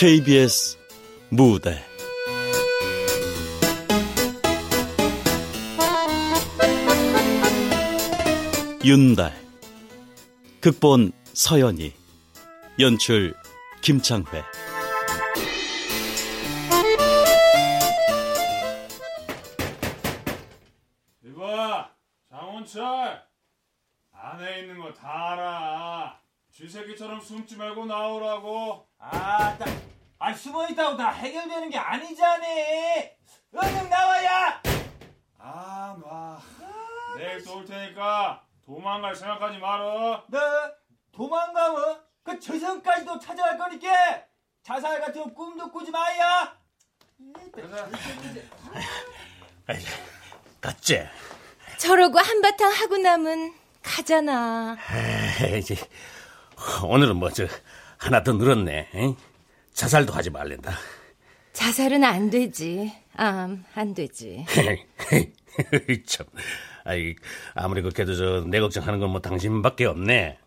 KBS 무대. 윤달 극본 서연이 연출 김창회. 이봐 장원철. 안에 있는 거 다 알아. 쥐새끼처럼 숨지 말고 나오라고. 아, 딱, 아, 숨어 있다고 다 해결되는 게 아니잖아. 얼른 나와야. 아 놔 내일 또 올 테니까 도망갈 생각하지 말어 너 도망가면 그 저승까지도 찾아갈 거니까 자살 같은 꿈도 꾸지 마야. 갔지? 저러고 한바탕 하고 남은 가잖아. 에이, 오늘은 뭐 저 하나 더 늘었네. 응? 자살도 하지 말랜다. 자살은 안 되지. 암, 안 되지. 참, 아이 아무리 그렇게도 저 내 걱정하는 건 뭐 당신밖에 없네.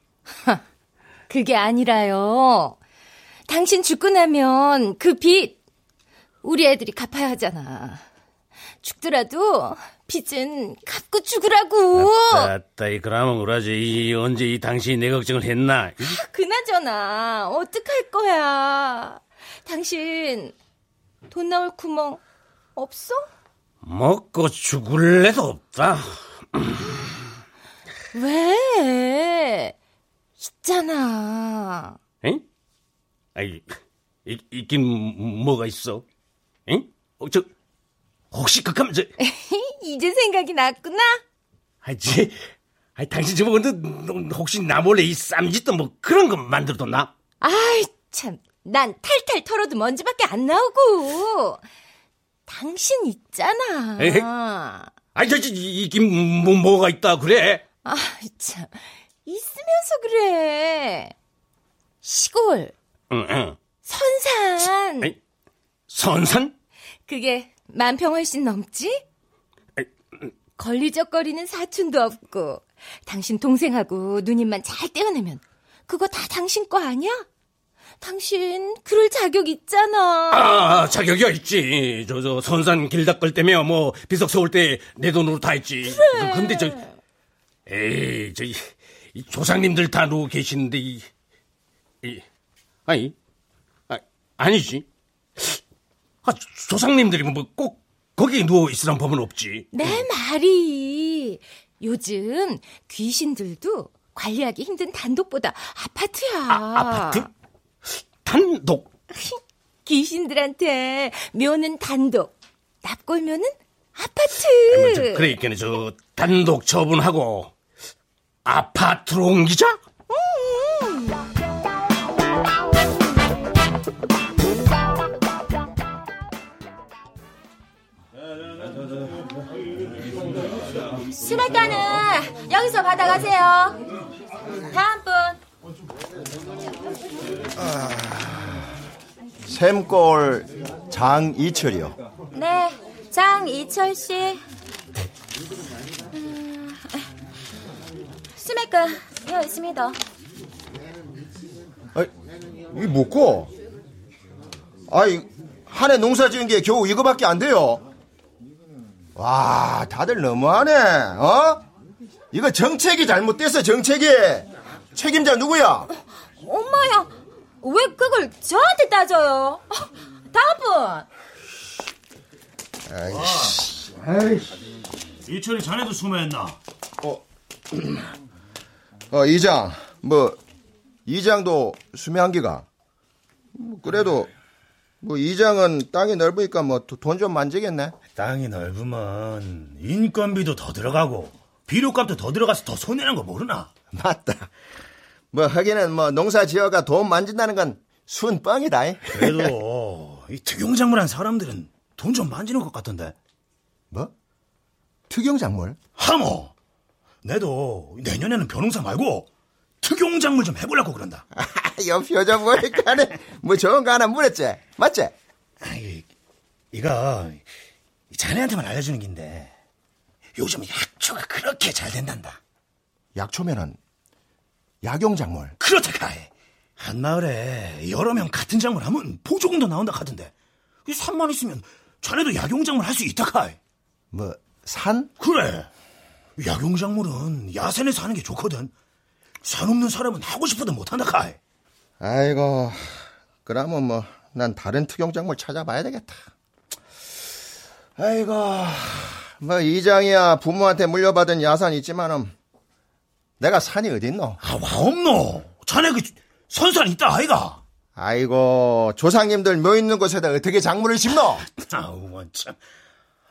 그게 아니라요. 당신 죽고 나면 그 빚, 우리 애들이 갚아야 하잖아. 죽더라도 빚은 갚고 죽으라고. 아따, 이 그러면 그러지. 이 언제 이 당신이 내 걱정을 했나? 이, 그나저나, 어떡할 거야. 당신, 돈 나올 구멍 없어? 먹고 죽을래도 없다. 왜? 있잖아. 응? 아이, 이, 있긴 뭐가 있어? 응? 어, 저, 혹시 극하면 저, 이제 생각이 났구나? 아이지, 아이, 당신 너 혹시 나 몰래 이 쌈짓도 뭐 그런 거 만들어뒀나? 아이, 참. 난 탈탈 털어도 먼지밖에 안 나오고. 당신 있잖아. 아이, 저, 저, 이- 있긴 뭐, 뭐가 있다, 그래? 아, 참. 있으면서 그래. 시골, 응, 응. 선산. 선산? 그게 만 평 훨씬 넘지? 걸리적거리는 사촌도 없고 당신 동생하고 누님만 잘 떼어내면 그거 다 당신 거 아니야? 당신 그럴 자격 있잖아. 아, 자격이 있지. 저, 저, 선산 길 닦을 때며, 뭐, 비석 세울 때 내 돈으로 다 했지. 근데 저, 에이, 저, 이, 이 조상님들 다 누워 계시는데, 이, 이, 아니, 아, 아니지. 아, 조상님들이 뭐 꼭 거기에 누워 있으란 법은 없지. 내 말이 요즘 귀신들도 관리하기 힘든 단독보다 아파트야. 아, 아파트? 단독? 귀신들한테 묘는 단독, 납골묘는 아파트. 뭐, 저, 그래, 있겠네. 저, 단독 처분하고, 아파트로 옮기자? 수맥가는 여기서 받아가세요. 다음 분. 샘골 장이철이요. 네, 장이철 씨. 음, 수맥가 여기 있습니다. 아이, 이 뭐고? 아이, 한해 농사 지은 게 겨우 이거밖에 안 돼요. 와, 다들 너무하네, 어? 이거 정책이 잘못됐어, 정책이. 책임자 누구야? 엄마야, 왜 그걸 저한테 따져요? 다음 분. 이철이 자네도 수모했나 어, 이장, 뭐, 이장도 수매한 기가. 뭐, 그래도, 뭐, 이장은 땅이 넓으니까 뭐, 돈 좀 만지겠네. 땅이 넓으면 인건비도 더 들어가고 비료값도 더 들어가서 더 손해난 거 모르나? 맞다. 뭐, 하기는 뭐, 농사 지어가 돈 만진다는 건 순뻥이다. 이. 그래도 이 특용작물한 사람들은 돈 좀 만지는 것 같던데. 뭐? 특용작물? 하모, 내도 내년에는 변호사 말고 특용 작물 좀 해보려고 그런다. 여 표정 보니까는 뭐 좋은 거 하나 물었지? 맞지? 아이, 이거 자네한테만 알려주는 긴데 요즘 약초가 그렇게 잘 된단다. 약초면은 약용 작물. 그렇다 카이. 한 마을에 여러 명 같은 작물 하면 보조금도 나온다 하던데. 이 산만 있으면 자네도 약용 작물 할 수 있다 카이. 뭐, 산? 그래. 약용 작물은 야산에 사는 게 좋거든. 산 없는 사람은 하고 싶어도 못한다 카이. 아이고, 그러면 뭐, 난 다른 특용 작물 찾아봐야 되겠다. 아이고, 뭐, 이장이야 부모한테 물려받은 야산 있지만은, 내가 산이 어딨노? 아, 와 없노. 자네 그 선산 있다 아이가. 아이고, 조상님들 묘 있는 곳에다 어떻게 작물을 심노? 아우 원 참.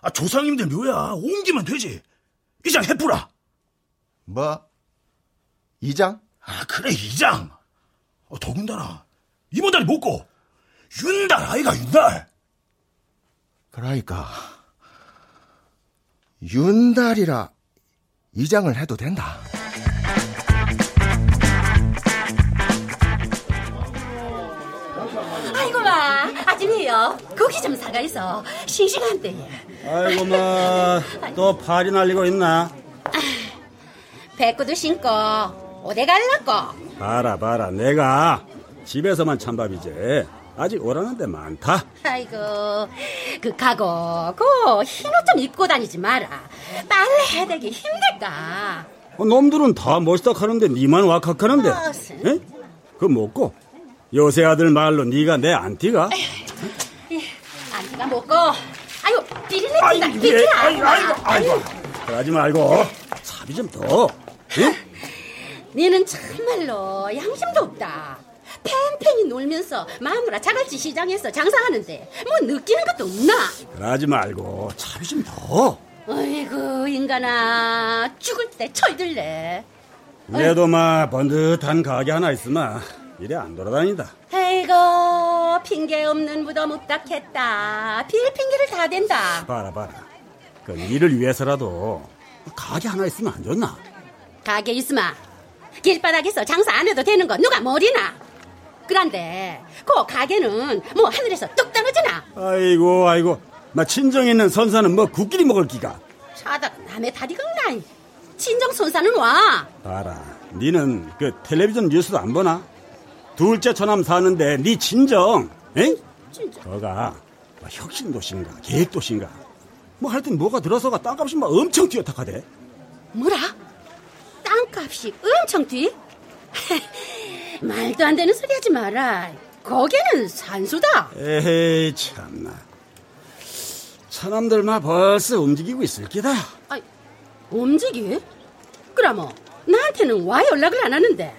아 조상님들 묘야 옮기면 되지. 이장 해뿌라. 뭐? 이장? 아 그래 이장. 어, 더군다나 이번 달이 못고 윤달 아이가 윤달. 그러니까, 윤달이라 이장을 해도 된다. 아이고 마 아침이에요 고기 좀 사가 있어 싱싱한데 아이고 뭐또 파리 날리고 있나? 배꼽도 신고 어디 갈라고 봐라 봐라 내가 집에서만 찬밥이지 아직 오라는 데 많다 아이고 그 가고 그 흰옷 좀 입고 다니지 마라 빨래 해야 되기 힘들까 어, 놈들은 다 멋있다 하는데 니만 왁학하는데 아, 쎄. 에? 그 뭐고 요새 아들 말로 네가 내 안티가? 안티가 먹고 아이고 비린내 비키라 예, 아이고, 아이고, 아이고. 그러지 말고 사비 좀 더. 응? 니는 참말로 양심도 없다 팽팽히 놀면서 마누라 자갈치 시장에서 장사하는데 뭐 느끼는 것도 없나 그러지 말고 차비 좀 더. 어이구 인간아 죽을 때 철들래 그래도 막 번듯한 가게 하나 있으면 이래 안 돌아다닌다. 아이고 핑계 없는 무덤 없다했다 빌 핑계를 다 댄다 봐라 봐라. 그 일을 위해서라도 가게 하나 있으면 안 좋나? 가게 있으마 길바닥에서 장사 안 해도 되는 거 누가 모르나 그런데 그 가게는 뭐 하늘에서 뚝 떨어지나 아이고 아이고. 나 친정 있는 선사는 뭐 국끼리 먹을 기가. 자다가 남의 다리 긁나 친정 손사는 와 봐라. 니는 그 텔레비전 뉴스도 안 보나? 둘째 처남 사는데 니 친정, 에? 진짜 너가 뭐 혁신도시인가 계획도시인가 뭐 하여튼 뭐가 들어서가 땅값이 막 엄청 하대 뭐라? 땅값이 엄청 뛰? 말도 안 되는 소리 하지 마라. 거기는 산수다. 에헤이 참나. 처남들만 벌써 움직이고 있을 기다. 아이, 움직이? 그라뭐 나한테는 와 연락을 안 하는데.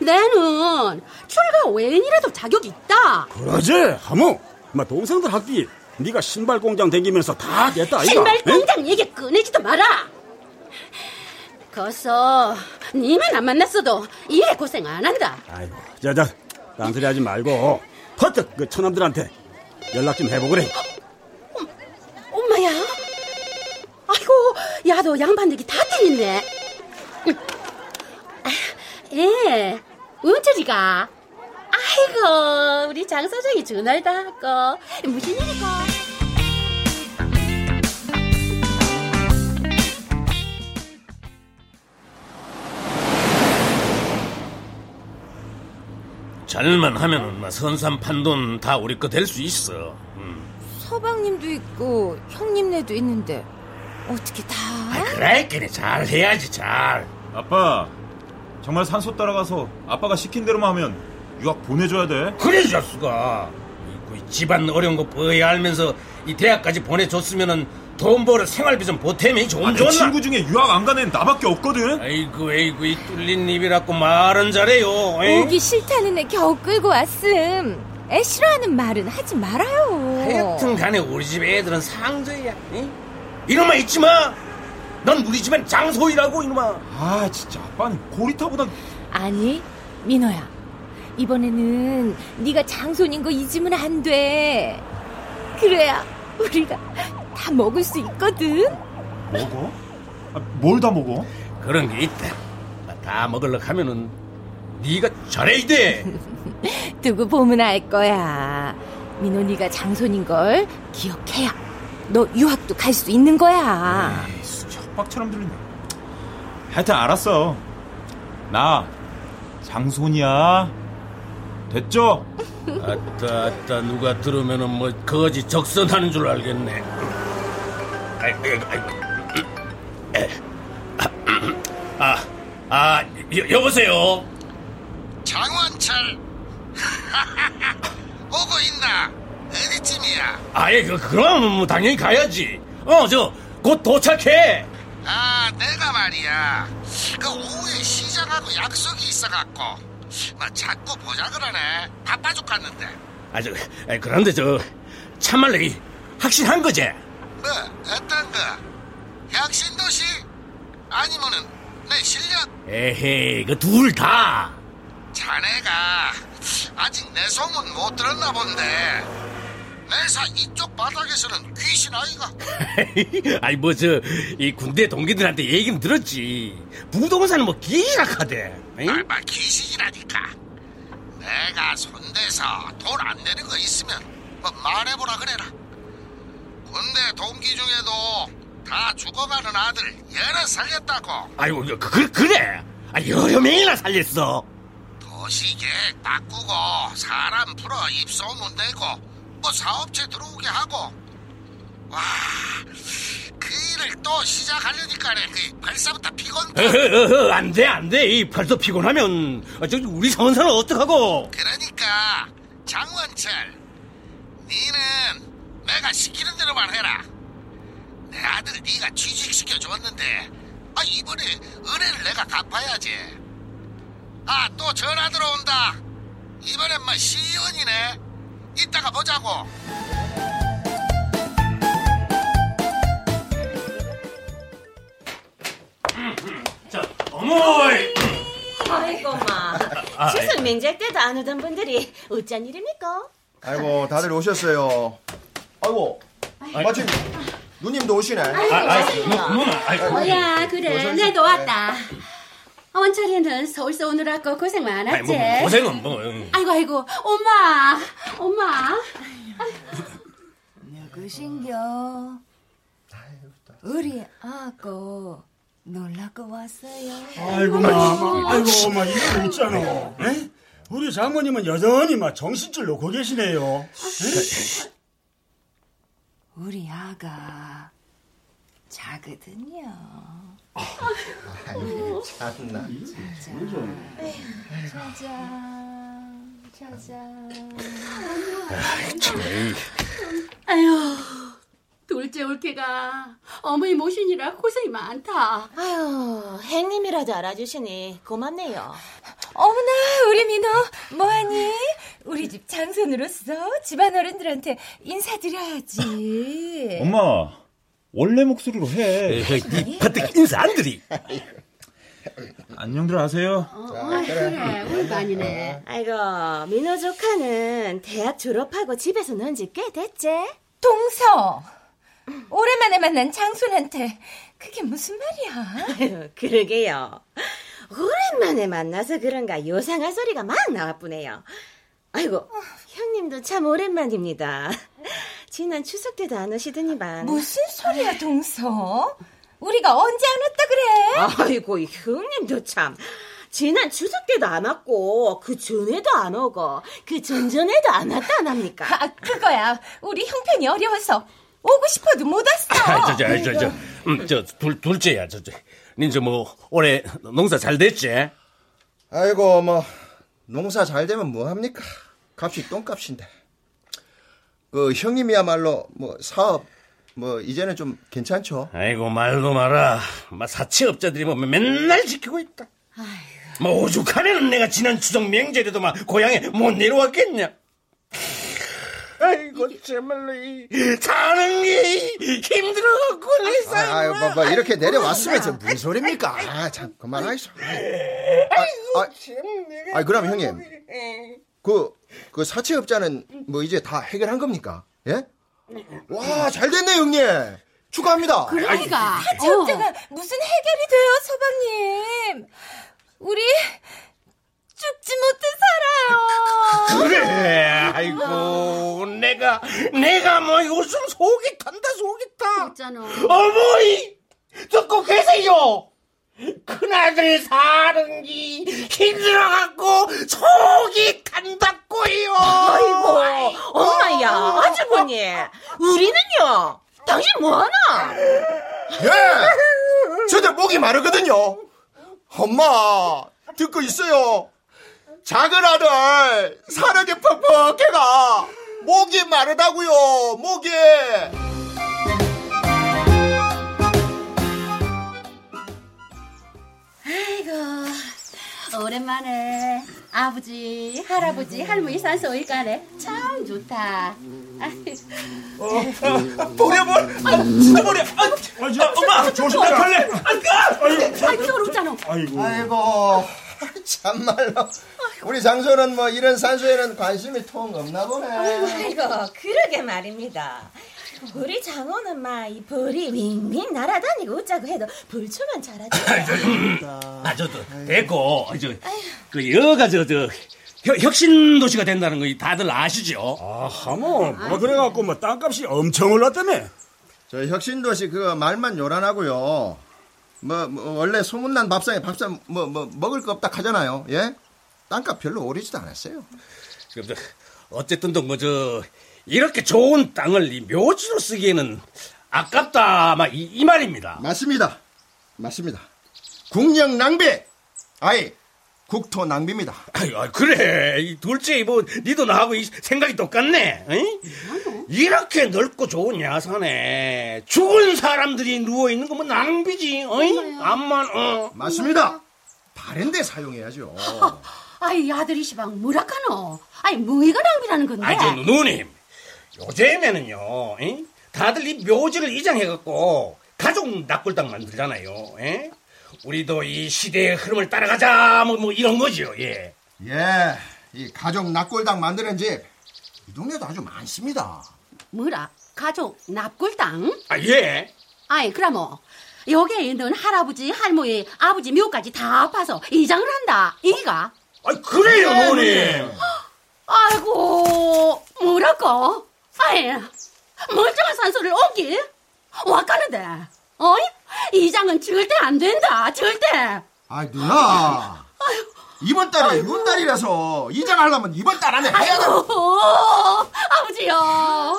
나는 출가 외인이라도 자격이 있다. 그러지 하모. 마 동생들 학기 네가 신발 공장 댕기면서 다 됐다 아이가. 신발 에? 공장 얘기 꺼내지도 마라 거서 니만 안 만났어도 이래 고생 안 한다. 아이고 자자 딴소리 하지 말고 퍼뜩 그 처남들한테 연락 좀 해보그래. 엄마야? 아이고 야도 양반들이 다 틀렸네. 아, 예 은철이가. 아이고 우리 장 사장이 전화를 다 하고. 무슨 일이고 잘만 하면은 막 선산 판돈 다 우리 거 될 수 있어. 음. 서방님도 있고 형님네도 있는데 어떻게 다? 아, 그래 그래 잘 해야지 잘. 아빠, 정말 산소 따라가서 아빠가 시킨 대로만 하면 유학 보내줘야 돼. 그래 자수가 이 집안 어려운 거 뻔히 알면서 이 대학까지 보내줬으면은 돈 벌어 생활비 좀 보태면 좀 아, 내 좋나? 친구 중에 유학 안간 애는 나밖에 없거든. 아이고 아이고 이 뚫린 입이라고 말은 잘해요. 에이? 오기 싫다는 애 겨우 끌고 왔음. 애 싫어하는 말은 하지 말아요. 하여튼 간에 우리 집 애들은 상저야. 응? 이놈아 잊지 마. 넌 우리 집엔 장소이라고 이놈아. 아, 진짜 아빠는 고리타보다 아니 민호야 이번에는 네가 장손인 거 잊으면 안 돼. 그래야 우리가 다 먹을 수 있거든. 먹어? 아, 뭘다 먹어? 그런 게 있다. 다 먹으려고 하면은 네가 잘해야 돼. 두고 보면 알 거야. 민호 네가 장손인 걸 기억해야 너 유학도 갈 수 있는 거야. 에이씨, 협박처럼 들리네. 하여튼 알았어. 나 장손이야. 됐죠? 아따 아따 누가 들으면은 뭐 거지 적선하는 줄 알겠네. 아이, 아이, 아이. 아, 아, 여, 여보세요. 장원철 오고 있나 어디쯤이야 아예 그 그럼 뭐 당연히 가야지. 어, 저 곧 도착해. 아 내가 말이야 그 오후에 시장하고 약속이 있어갖고 뭐 자꾸 보자 그러네 바빠 죽겠는데 아, 저, 아, 그런데 저 참말로 이 확신한 거지? 뭐 어떤 거. 혁신도시? 아니면은 내 실력? 에헤이, 그 둘 다. 자네가 아직 내 소문 못 들었나 본데. 내사 이쪽 바닥에서는 귀신 아이가? 아니 뭐 저 이 군대 동기들한테 얘기는 들었지. 부동산은 뭐 기락하대. 말마 귀신이라니까. 내가 손대서 돈 안 내는 거 있으면 뭐 말해보라 그래라 군대 동기 중에도 다 죽어가는 아들 여러 살렸다고 아이고 그, 그 그래. 아 여러 명이나 살렸어. 도시계획 바꾸고 사람 풀어 입소문 내고 뭐 사업체 들어오게 하고 와 그 일을 또 시작하려니까네 그 벌써부터 피곤 어허, 안돼 안돼. 이 벌써 피곤하면 아, 저 우리 선사는 어떡하고? 그러니까 장원철 니는 내가 시키는 대로만 해라. 내 아들 네가 취직시켜 줬는데 아 이번에 은혜를 내가 갚아야지. 아 또 전화 들어온다. 이번엔 뭐 시의원이네. 이따가 보자고. 자 어머이. 아이고 마. 아, 추석 명절 때도 안 오던 분들이 어쩐 일입니까? 아이고 다들 오셨어요. 아이고 마침 누님도 오시네. 아이고, 아, 누- 누나, 아이고. 어야 그래 어서 내도 왔다 원철이는 서울서 오느라고 고생 많았지 아니 뭐 고생은 뭐. 응. 아이고 아이고 엄마 엄마 누구신겨? 우리 아고 놀라고 왔어요. 아이고, 마, 아이고, 마, 이거 있잖아. 에? 우리 장모님은 여전히 막 정신줄 놓고 계시네요. 에? 우리 아가 자거든요. 아이고 참나. 짜잔, 짜잔. 아유 둘째 올케가 어머니 모시느라 고생이 많다 아유 행님이라도 알아주시니 고맙네요 어머나, 우리 민호, 뭐하니? 우리 집 장손으로서 집안 어른들한테 인사드려야지. 엄마, 원래 목소리로 해. 이 파트 인사 안 드리. 안녕들 하세요. 어, 그래 오랜만이네 아이고 민호 조카는 대학 졸업하고 집에서 논 지 꽤 됐지? 동서, 오랜만에 만난 장손한테 그게 무슨 말이야? 아유, 그러게요. 오랜만에 만나서 그런가 요상한 소리가 막 나와쁘네요. 아이고, 형님도 참 오랜만입니다. 지난 추석 때도 안 오시더니만. 무슨 소리야, 동서? 우리가 언제 안 왔다 그래? 아이고, 형님도 참. 지난 추석 때도 안 왔고, 그 전에도 안 오고, 그 전전에도 안 왔다 안 합니까? 아, 그거야. 우리 형편이 어려워서 오고 싶어도 못 왔어. 아, 저, 저, 저, 저, 음, 저, 둘, 둘째야, 저, 저. 닌저 뭐, 올해 농사 잘 됐지? 아이고 뭐 농사 잘 되면 뭐 합니까? 값이 똥값인데. 그 형님이야말로 뭐 사업 뭐 이제는 좀 괜찮죠? 아이고, 말도 마라. 막 사채업자들이 뭐 맨날 지키고 있다. 뭐 오죽하면 내가 지난 추석 명절에도 막 고향에 못 내려왔겠냐? 아이고, 정말로 이 사는 게 힘들어갖고 내 삶. 아유 뭐, 뭐 이렇게 내려왔으면 저 무슨 소리입니까? 아 참 그만하시오. 아, 아, 아 그럼 형님 그, 그 사채업자는 뭐 이제 다 해결한 겁니까? 예? 와, 잘 됐네, 형님. 축하합니다. 그러니까 사채업자가 무슨 해결이 돼요, 서방님? 우리 죽지 못해 살아요. 그래, 아이고, 내가, 내가 뭐 요즘 속이 탄다, 속이 타. 있잖아 어머니, 듣고 계세요? 큰아들 사는 게 힘들어갖고 속이 탄다고요. 아이고, 엄마야, 아주버니. 우리는요, 당신 뭐하나? 예! 저도 목이 마르거든요. 엄마, 듣고 있어요. 작은 아들, 사르게 퍽퍽해가. 목이 마르다고요, 목이. 아이고, 오랜만에 아버지, 할아버지, 할머니 산소 오일까네. 참 좋다. 버려볼. 아, 진짜 버려. 아, 아, 엄마, 조심해. 갈래. 안 가. 아이고, 서럽잖아. 아이고. 아이고, 참말로. 우리 장소는 뭐 이런 산소에는 관심이 통 없나 보네. 아이고, 그러게 말입니다. 우리 장호는 막이 벌이 윙윙 날아다니고 웃자고 해도 불초만 잘하지. 아, 저도 됐고, 저, 그 여가 저, 저, 혁- 혁신 도시가 된다는 거 다들 아시죠? 아하, 뭐, 뭐, 그래갖고, 뭐, 땅값이 엄청 올랐다며. 저 혁신 도시 그 말만 요란하고요. 뭐, 뭐 원래 소문난 밥상에 밥상 뭐, 뭐 먹을 거 없다 하잖아요. 예? 땅값 별로 오르지도 않았어요. 저, 어쨌든 또뭐저 이렇게 좋은 땅을 이 묘지로 쓰기에는 아깝다 막 이, 이 말입니다. 맞습니다. 맞습니다. 국력 낭비. 아이, 국토 낭비입니다. 아유, 아, 그래. 이 둘째 뭐 니도 나하고 이 생각이 똑같네. 어이? 이렇게 넓고 좋은 야산에 죽은 사람들이 누워 있는 거뭐 낭비지. 어이? 암만 어. 맞습니다. 다른 데 사용해야죠. 아이, 아들이 시방 뭐라카노? 아이, 뭐이가 낭비라는 건데? 아이 저 누님 요즘에는요. 이? 다들 이 묘지를 이장해갖고 가족 납골당 만들잖아요. 예? 우리도 이 시대의 흐름을 따라가자 뭐, 뭐 이런 거죠. 예. 예, 이 가족 낙골당 만드는 집, 이 동네도 아주 많습니다. 뭐라? 가족 납골당? 아 예. 아이, 그라모. 여기에 있는 할아버지, 할머니, 아버지 묘까지 다 파서 이장을 한다. 이가? 아 그래요 네, 누님. 아이고, 뭐라고? 아이, 멀쩡한 산소를 옮길? 와까는데, 어이? 이장은 절대 안 된다, 절대! 아, 누나. 이 번 달에 윤달이라서 이장하려면 이번 달 안에 해야 돼. 아이고, 아버지요.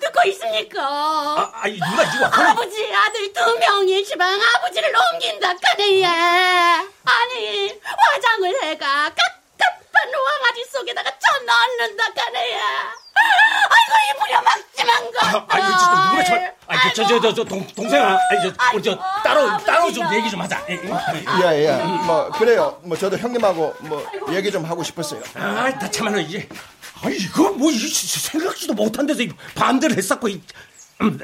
듣고 있습니까? 아, 아니 누가 이거 아버지 아들 두 명이 시방 아버지를 옮긴다 카네 예. 아니 화장을 해가 깝깝한 왕아지 속에다가 쳐 넣는다 카네 예. 아이고 이 부려막지만 것 아, 아니 진짜 누가 저 아니 저저 저 저 동생아 아니 저 우리 저 따로 따로 좀 얘기 좀 하자. 예, 예. 예, 예. 뭐, 그래요. 뭐, 저도 형님하고 뭐, 얘기 좀 하고 싶었어요. 아, 나 참말로 이제 아 이거 뭐 이, 생각지도 못한 데서 이 반대를 했었고 이 음,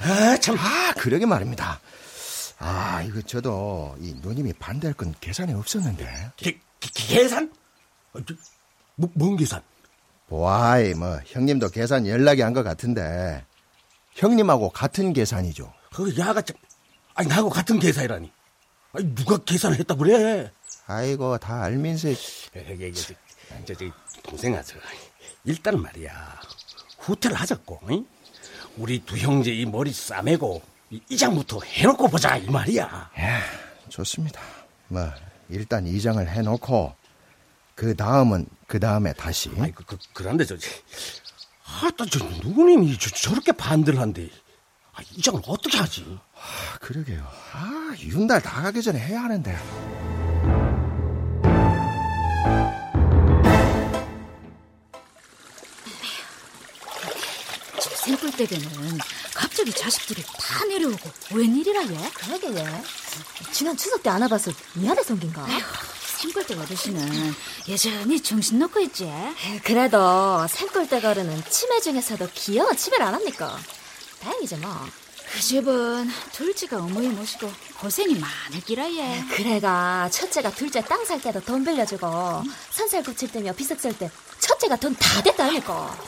아, 참. 아, 그러게 말입니다. 아, 이거 저도 이 누님이 반대할 건 계산이 없었는데. 계, 계, 계산? 어, 저, 뭐, 뭔 계산? 와이, 뭐, 형님도 계산 연락이 한 것 같은데, 형님하고 같은 계산이죠. 그 야가 참, 아니 나하고 같은 계산이라니. 아니 누가 계산을 했다 그래? 아이고, 다 알면서. 이게 저, 저, 저 동생아 저 일단 말이야 후퇴를 하자고. 응? 우리 두 형제 이 머리 싸매고 이 이장부터 해놓고 보자 이 말이야. 예, 좋습니다. 뭐, 일단 이장을 해놓고, 그 다음은, 그 다음에 다시. 아이 그, 그 그런데 저 아또 저 누구님이 저, 저렇게 반대를 한대. 아, 이장을 어떻게 하지? 아, 그러게요. 아, 윤달 다 가기 전에 해야 하는데. 저 생굴댁에는 갑자기 자식들이 다 내려오고 웬일이라 얘? 그러게 왜? 지난 추석 때 안 와봐서 미안해 성긴가? 생굴댁 아저씨는 여전히 정신 놓고 있지. 그래도 생굴댁 어른은 치매 중에서도 귀여운 치매를 안 합니까? 다행이지 뭐. 그 집은 둘째가 어머니 모시고 고생이 많을 기라 얘. 그래가 첫째가 둘째 땅 살 때도 돈 빌려주고 선살 고칠 때며 비석 쓸때 첫째가 돈 다 됐다 아니까.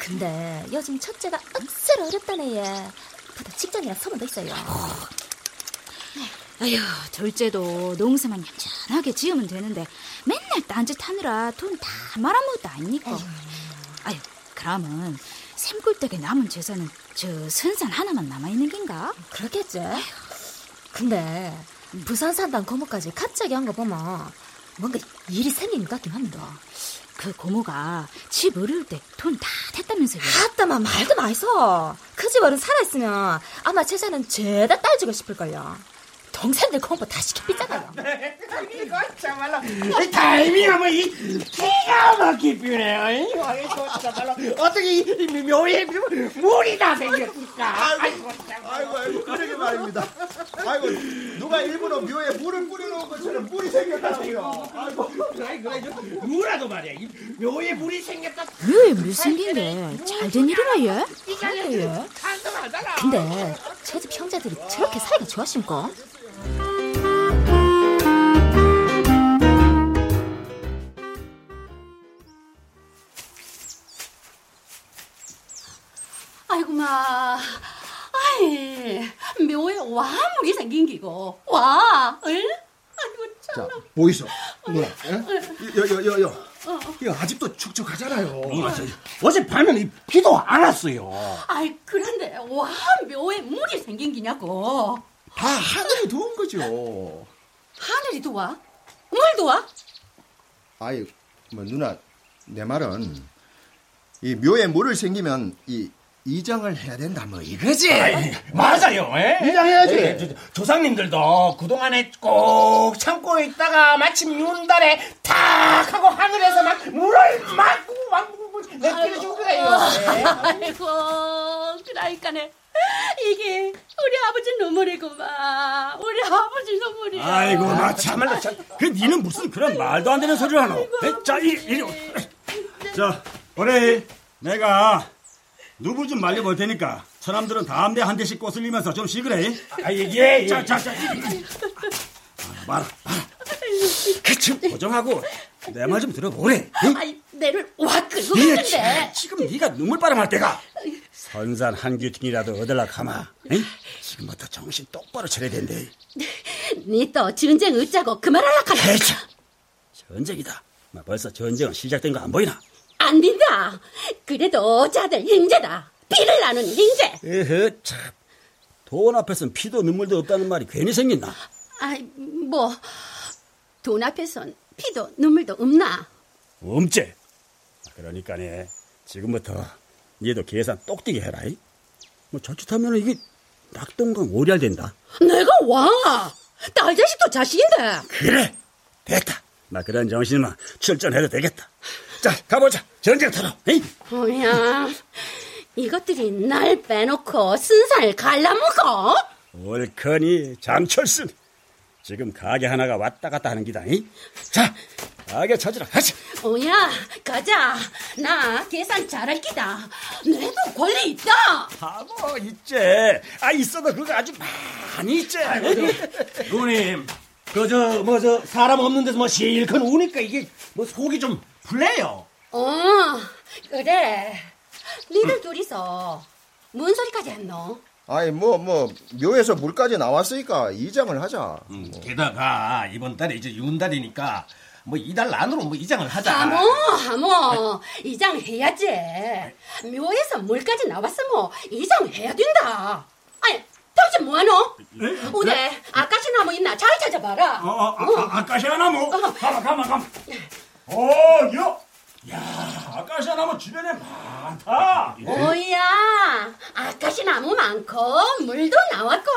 근데 요즘 첫째가 억수로 어렵다네 얘. 부다 직장이랑 소문도 있어요. 아휴, 둘째도 농사만 얌전하게 지으면 되는데 맨날 딴짓 하느라 돈 다 말아먹었다 아닙니까? 아휴, 그러면 샘굴댁에 남은 재산은 저 선산 하나만 남아있는 긴가? 그렇겠지. 근데 부산 산단 고모까지 갑자기 한 거 보면 뭔가 일이 생긴 것 같긴 합니다. 그 고모가 집 어려울 때돈다 됐다면서요. 아따마 말도 마이소. 그 집 어른 살아있으면 아마 제자는 죄다 따지고 싶을걸요. 동생들 공부 다 시켜삐잖아요. 이거 참말로 이 타이밍하면 뭐이 기가 막히네. 참말로 어떻게 이 묘에 물이 다 생겼을까? 아이고 아이고 아이고 그러게 말입니다. 아이고 누가 일부러 묘에 물을 뿌려놓은 것처럼 물이 생겼다고요. 아이고 그래 그래 물라도 말이야. 이 묘에 물이 생겼다. 묘에 물 생긴 게잘된 일이라 얘? 하네, 얘. 근데 제집 형제들이 저렇게 사이가 좋아십니 까? 아이고 마. 아이 묘에 와 물이 생긴 기고 와. 응? 아이고 참. 자 보이소 누나. 여여 여여 이거 아직도 축축하잖아요. 어제 밤에는 이 비도 안 왔어요. 아이 그런데 와 묘에 물이 생긴 기냐고. 다 하늘이 도운 거죠. 하늘이 도와? 물도 와? 아이 뭐 누나 내 말은 이 묘에 물을 생기면 이 이장을 해야 된다 뭐 이거지. 아이, 맞아요. 예? 이장해야지. 예, 저, 조상님들도 그동안에 꼭 참고 있다가 마침 윤달에 탁 하고 하늘에서 막 물을 막, 막, 내뿜어주고 그래요. 예. 아이고 그러니까네 이게 우리 아버지 눈물이구만. 우리 아버지 눈물이야. 아이고 나 참말로 참. 그 니는 무슨 그런 말도 안 되는 소리를 하노? 에, 자 이리 이리. 와. 자 올해 내가 누구 좀 말려볼 테니까 사람들은 담배 한 대씩 꼬슬리면서 좀 쉬그래. 아, 예, 예. 자 자 자. 봐라 봐라. 그좀 고정하고 내 말 좀 들어보래. 응? 아이 내를 와 끌고 네, 갔는데. 지금 네가 눈물바람 할 때가 선산 한 귀퉁이라도 얻으라 가마. 응? 지금부터 정신 똑바로 차려야 된대. 니또 전쟁 어쩌고 그만하라 카나. 대차. 전쟁이다. 뭐 벌써 전쟁은 시작된 거 안 보이나? 안 된다. 그래도 자들 형제다. 피를 나눈 형제. 에허 참. 돈 앞에선 피도 눈물도 없다는 말이 괜히 생겼나? 아이 뭐 돈 앞에선 피도 눈물도 없나? 없제. 그러니까네 지금부터 니도 계산 똑띠게 해라. 이. 뭐 자칫하면 이게 낙동강 오리알 된다. 내가 와. 딸 자식도 자식인데. 그래 됐다. 나 그런 정신만 출전해도 되겠다. 자 가보자 전쟁터로. 뭐야? 이것들이 날 빼놓고 순산을 갈라먹어? 옳거니 장철순. 지금 가게 하나가 왔다 갔다 하는 기다. 이? 자 가게 찾으러 가자. 오야, 가자. 나 계산 잘할 기다. 내도 권리 있다. 하고 있제. 아 있어도 그거 아주 많이 있제. 누님, 그, 저, 뭐, 저, 사람 없는 데서 뭐, 실컷 우니까 이게, 뭐, 속이 좀 풀려요. 어, 그래. 니들 둘이서 뭔 소리까지 했노? 아이 뭐뭐 묘에서 물까지 나왔으니까 이장을 하자. 음, 게다가, 이번 달에 이제 윤달이니까, 뭐, 이달 안으로 뭐, 이장을 하자. 하모, 하모. 이장 해야지. 묘에서 물까지 나왔으면 이장 해야 된다. 아니, 당신 뭐하노? 오늘 아까시 나무 있나? 잘 찾아봐라. 어, 어, 아, 아, 아까시아 나무. 가만, 가만, 가만. 어, 여. 야, 아까시아 나무 주변에 많다. 오야, 아까시 나무 많고 물도 나왔고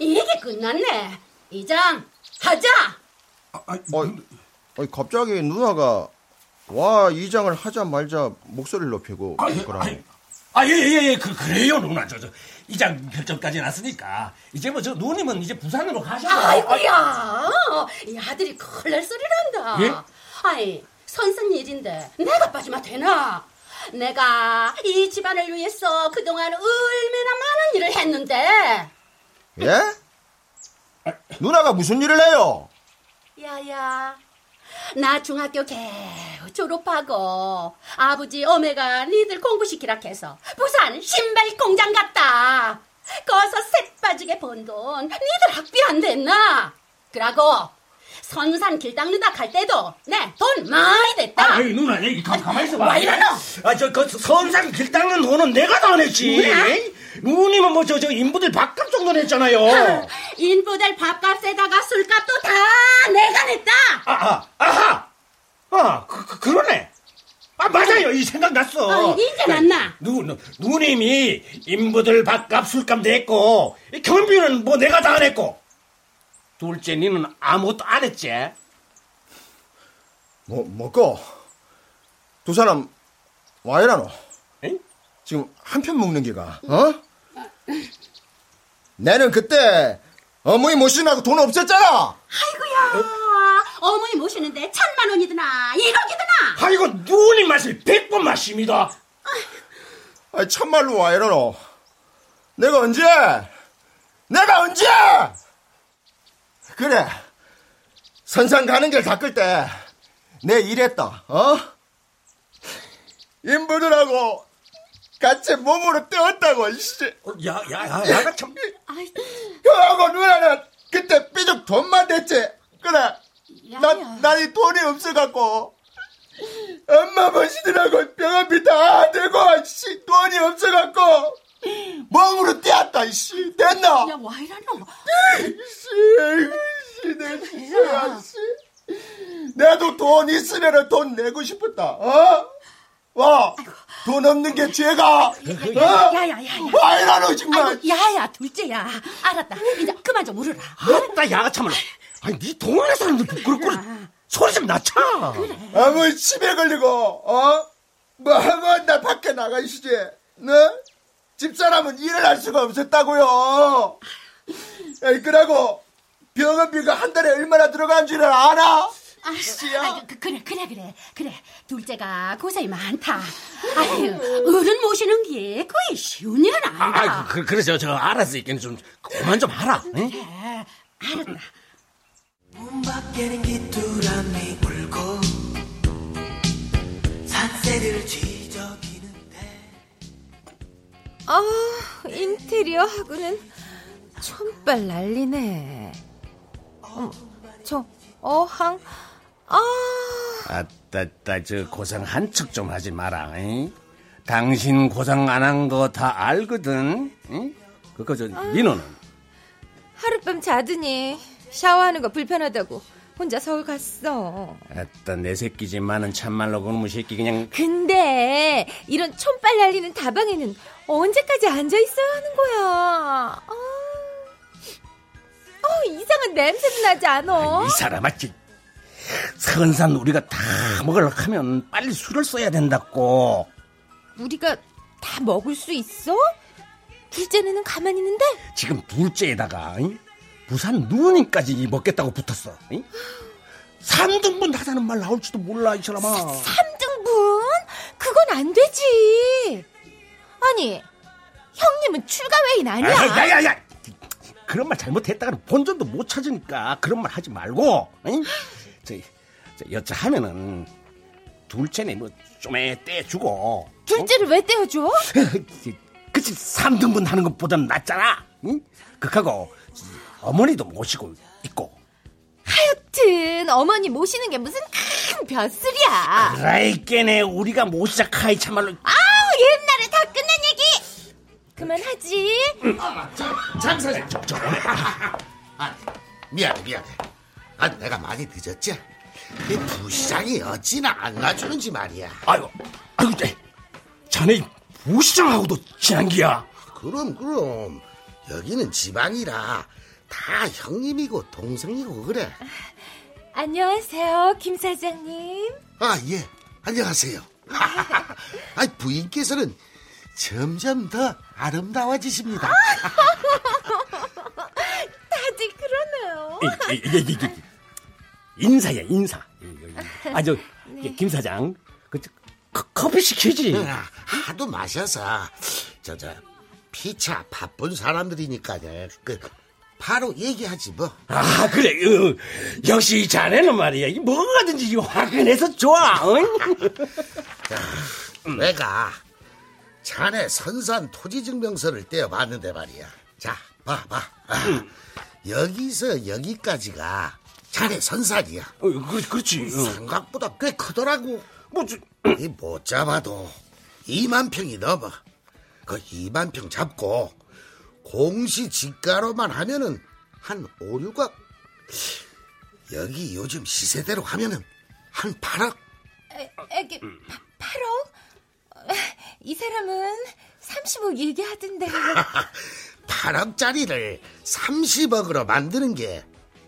이게 끝났네. 이장 하자. 어, 아니, 갑자기 누나가 와 이장을 하자 말자 목소리를 높이고 그러네. 아, 예, 예, 예, 그, 그래요, 누나. 저, 저, 이장 결정까지 났으니까. 이제 뭐, 저, 누님은 이제 부산으로 가셔서. 아이고야, 이 아들이 큰일 소리를 한다. 예? 아이, 선선 일인데 내가 빠지면 되나? 내가 이 집안을 위해서 그동안 얼마나 많은 일을 했는데. 예? 누나가 무슨 일을 해요? 야야, 나 중학교 개우 졸업하고 아버지 어메가 니들 공부시키라 해서 부산 신발 공장 갔다. 거기서 새 빠지게 번 돈 니들 학비 안 됐나? 그러고 선산 길 닦는다 갈 때도 내 돈 많이 됐다. 아이, 누나, 이 가, 가만히 있어 봐. 와, 이러노? 아, 저, 그, 선상 길 닦는 돈은 내가 다 냈지. 누님은 뭐, 저, 저, 인부들 밥값 정도 냈잖아요. 인부들 밥값에다가 술값도 다 내가 냈다. 아하, 아하! 아, 그, 그, 그러네. 아, 맞아요. 이 생각 났어. 어, 이제 났나? 누, 누, 누님이 인부들 밥값 술값 냈고, 이 경비는 뭐 내가 다 냈고. 둘째, 니는 아무것도 안 했지? 뭐, 먹고. 두 사람, 와 이라노? 지금 한 편 먹는 기가, 어? 내는 그때 어머니 모시느라고 돈 없었잖아! 아이고야. 어머니 모시는데 천만 원이드나 일억이드나. 아이고, 누님 맛을 백번 마십니다. 아이, 참말로 와 이러노? 내가 언제? 내가 언제? 그래. 선상 가는 길 닦을 때, 내 일했다, 어? 인부들하고 같이 몸으로 때웠다고, 이씨. 야, 야, 야, 야가 참. 형하고 누나는 그때 삐죽 돈만 냈지. 그래. 난, 난이 돈이 없어갖고. 엄마 모시느라고 병원비 다 내고, 씨, 돈이 없어갖고. 몸으로 떼었다, 이씨. 됐나? 야, 와 이러노? 씨, 아이고, 씨, 내 진짜, 씨. 내도 돈 있으면 돈 내고 싶었다, 어? 와, 돈 없는 게 죄가, 어? 야야 야 야. 와, 이러노, 정말. 아이고, 야야 둘째야. 알았다. 이제 그만 좀 울어라. 맞다, 야가 참말로. 아니, 니 동네 사람들 부끄럽고 소리 좀 낮춰. 아무 집에 걸리고 어? 뭐 하고 나 밖에 나가 있지 너? 집사람은 일을 할 수가 없었다고요 에이, 그러고 병원비가 한 달에 얼마나 들어간 줄을 알아? 아이고, 그, 그래 그래 그래 그래 둘째가 고생이 많다. 아유 어른 모시는 게 거의 쉬운 일은 아니다. 아, 그, 그래서 저 알았으니까 좀 그만 좀 하라. 응? 그래 알았다. 밖에는 울고 아, 인테리어 하고는 촌발 난리네. 어머, 저 어항, 아, 아따 따 저 고생 한척 좀 하지 마라. 응? 당신 고생 안 한 거 다 알거든. 응? 그거 저 민호는 하룻밤 자더니 샤워하는 거 불편하다고 혼자 서울 갔어. 아따 내 새끼지만은 참말로 그놈의 새끼 그냥 근데 이런 촌발 날리는 다방에는 언제까지 앉아 있어야 하는 거야? 아, 어, 이상한 냄새도 나지 않아? 이 사람 맞지? 선산 우리가 다 먹으려고 하면 빨리 술을 써야 된다고. 우리가 다 먹을 수 있어? 둘째는 가만히 있는데? 지금 둘째에다가 응? 부산 누님까지 먹겠다고 붙었어. 응? 3등분 하자는 말 나올지도 몰라 이 사람아. 3등분? 그건 안 되지. 아니, 형님은 출가 외인 아니야? 야야 야! 그런 말 잘못했다가는 본전도 못 찾으니까 그런 말 하지 말고. 응? 저, 저 여차 하면은 둘째네 뭐좀 떼주고. 둘째를 왜 떼어줘? 그치 3등분 하는 것보단 낫잖아. 응? 그하고 어머니도 모시고 있고. 하여튼 어머니 모시는 게 무슨 큰 벼슬이야. 그라이께네 우리가 모시자 카이 참말로. 아 다 끝난 얘기. 그만하지. 장 사장 저, 저, 아, 미안해 미안해. 아, 내가 많이 늦었지? 이 부시장이 어찌나 안 가주는지 말이야. 아이고 아이고 자, 자네 부시장하고도 친한 기야. 그럼 그럼. 여기는 지방이라 다 형님이고 동생이고 그래. 안녕하세요, 김 사장님. 아 예. 안녕하세요. 아 부인께서는 점점 더 아름다워지십니다. 다들 그러네요. 이, 이, 이, 이, 이, 인사야 인사. 아저 김 사장. 그 저, 커, 커피 시키지. 아, 하도 마셔서. 저저 피차 바쁜 사람들이니까 그 바로 얘기하지 뭐. 아 그래. 어, 역시 자네는 말이야. 이 뭐가든지 화끈해서 좋아 응? 내가 자네 선산 토지 증명서를 떼어봤는데 말이야. 자, 봐, 봐. 아, 여기서 여기까지가 자네 선산이야. 어, 그, 그렇지. 생각보다 꽤 크더라고. 뭐, 저, 이못 잡아도 2만 평이 넘어. 그 2만 평 잡고 공시 지가로만 하면은 한 5, 6억. 여기 요즘 시세대로 하면은 한 8억. 에, 에게 8억? 이 사람은 30억 얘기하던데. 8억짜리를 30억으로 만드는 게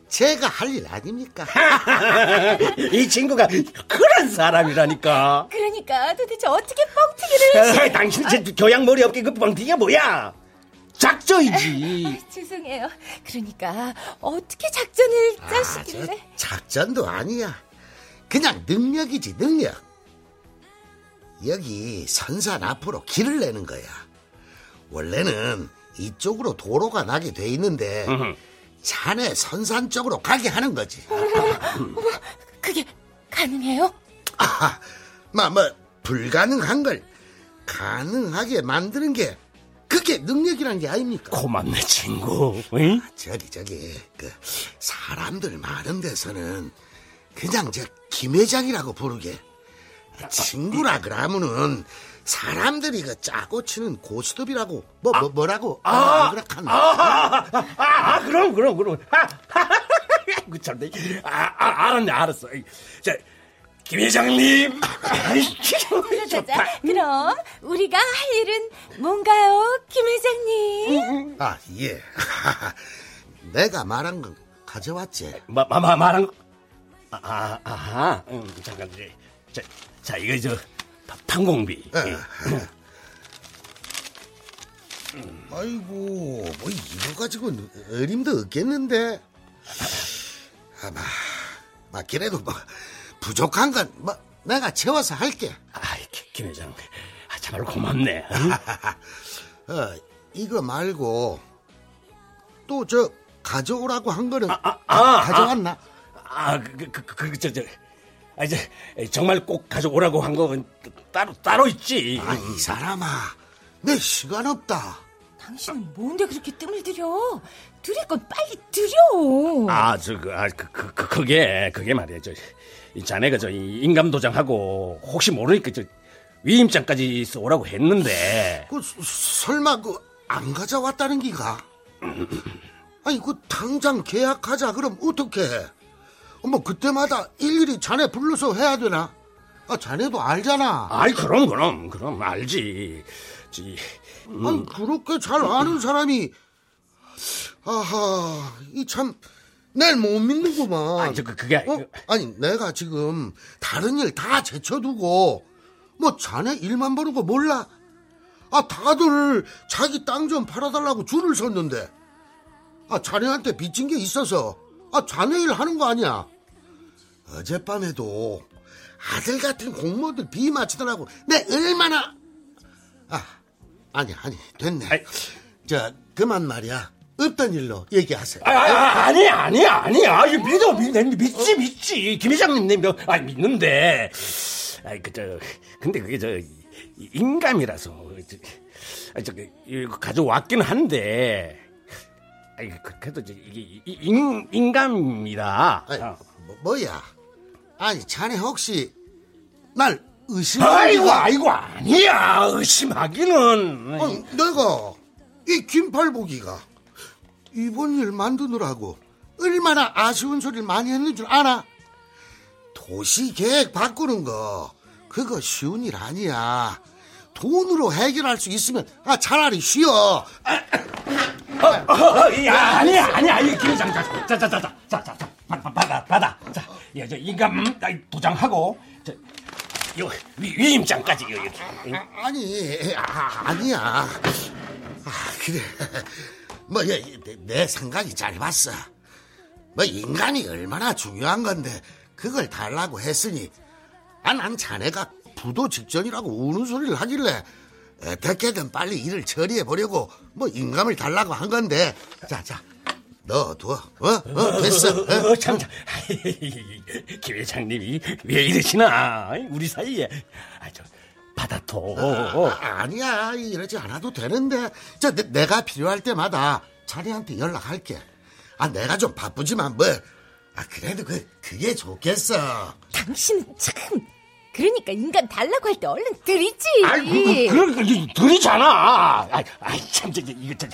제가 할 일 아닙니까? 이 친구가 그런 사람이라니까. 그러니까 도대체 어떻게 뻥튀기를... 아, 당신 제 교양 머리 없게 그 뻥튀기가 뭐야? 작전이지. 아, 죄송해요. 그러니까 어떻게 작전을 아, 짜시길래... 저 작전도 아니야. 그냥 능력이지 능력. 여기 선산 앞으로 길을 내는 거야. 원래는 이쪽으로 도로가 나게 돼 있는데 자네 선산 쪽으로 가게 하는 거지. 어머, 그게 가능해요? 아, 뭐, 뭐 불가능한 걸 가능하게 만드는 게 그게 능력이란 게 아닙니까? 고맙네 친구. 응? 저기 저기 그 사람들 많은 데서는 그냥 저 김 회장이라고 부르게 친구라 그러면은 사람들이 그 짜고 치는 고스톱이라고 뭐, 뭐 뭐라고 아, 안 그렇겠나? 아, 아, 아, 아, 그럼 그럼 그럼. 그 참네. 아, 아, 알았네 알았어. 자, 김 회장님. 자자자, 그럼 우리가 할 일은 뭔가요, 김 회장님? 아 예. 내가 말한 건 가져왔지. 마, 마, 마, 말한 거. 아, 아, 아, 음, 잠깐, 이제. 자, 자, 이거 저, 판공비. 예. 아이고, 뭐 이거 가지고 어림도 없겠는데. 아마, 막 그래도 뭐 부족한 건 뭐 내가 채워서 할게. 아이, 김 회장, 아, 정말 고맙네. 응? 어, 이거 말고 또 저 가져오라고 한 거는 아, 가져왔나? 아, 그, 그, 그, 그, 저, 저, 아, 이제 정말 꼭 가져오라고 한 건 따로 따로 있지. 아, 이 사람아, 내 시간 없다. 당신은 뭔데 그렇게 뜸을 들여? 드릴 건 빨리 드려. 아, 저, 그, 아, 그, 그, 그, 그게, 그게 말이야. 저, 이 자네가 저, 이 인감 도장하고, 혹시 모르니까 저, 위임장까지 써오라고 했는데. 그, 설마 그, 안 가져왔다는 기가? 아니, 그, 당장 계약하자. 그럼 어떻게 해? 뭐, 그때마다 일일이 자네 불러서 해야 되나? 아, 자네도 알잖아. 아이, 그럼, 그럼, 그럼, 알지. 지, 음. 아니, 그렇게 잘 아는 사람이, 아하, 이 참, 날 못 믿는구만. 아니, 저, 그, 그게, 어? 아니, 내가 지금 다른 일 다 제쳐두고, 뭐, 자네 일만 보는 거 몰라? 아, 다들 자기 땅 좀 팔아달라고 줄을 섰는데, 아, 자네한테 빚진 게 있어서, 아, 자네 일 하는 거 아니야? 어젯밤에도 아들 같은 공무원들 비 맞추더라고. 내 얼마나, 아, 아니, 아니, 됐네. 저, 그만 말이야. 없던 일로 얘기하세요. 아, 아, 아 니, 아니, 아니야. 믿어, 믿, 믿지, 믿지. 김 회장님, 내, 뭐, 아, 믿는데. 아이, 그, 저, 근데 그게 저, 인감이라서. 저, 아, 저, 이거 가져왔긴 한데. 아이, 그, 그래도 저, 이게, 인, 인감이다. 아니, 뭐, 뭐야? 아니, 자네 혹시, 날 의심하는 아이고, 아이고, 아니야. 의심하기는. 아니, 내가 이 김팔보기가 이번 일 만드느라고 얼마나 아쉬운 소리를 많이 했는 줄 아나? 도시 계획 바꾸는 거 그거 쉬운 일 아니야. 돈으로 해결할 수 있으면 아 차라리 쉬어. 어, 어, 아니, 아니, 아니, 김장, 자, 자, 자, 자, 자, 자, 자, 받아, 받아, 받아. 자, 야, 저 인감 도장하고, 저, 요 위, 위임장까지 요 이렇게. 아, 니 아, 니야 아, 그래. 뭐, 야, 내, 내 생각이 짧았어. 뭐 인간이 얼마나 중요한 건데 그걸 달라고 했으니 아, 난 자네가 부도 직전이라고 우는 소리를 하길래 어떻게든 빨리 일을 처리해 보려고 뭐 인감을 달라고 한 건데 자자 넣어둬 어? 어 됐어 어? 어, 참, 참. 김 회장님이 왜 이러시나? 우리 사이에. 아, 저, 받아둬. 아, 아니야 이러지 않아도 되는데 저 내, 내가 필요할 때마다 자네한테 연락할게 아 내가 좀 바쁘지만 뭐 아 그래도 그 그게 좋겠어 당신은 참 그러니까 인간 달라고 할 때 얼른 드리지. 아이, 그, 그, 그, 그, 들이잖아. 아이, 아이, 참, 저, 저, 이거, 저,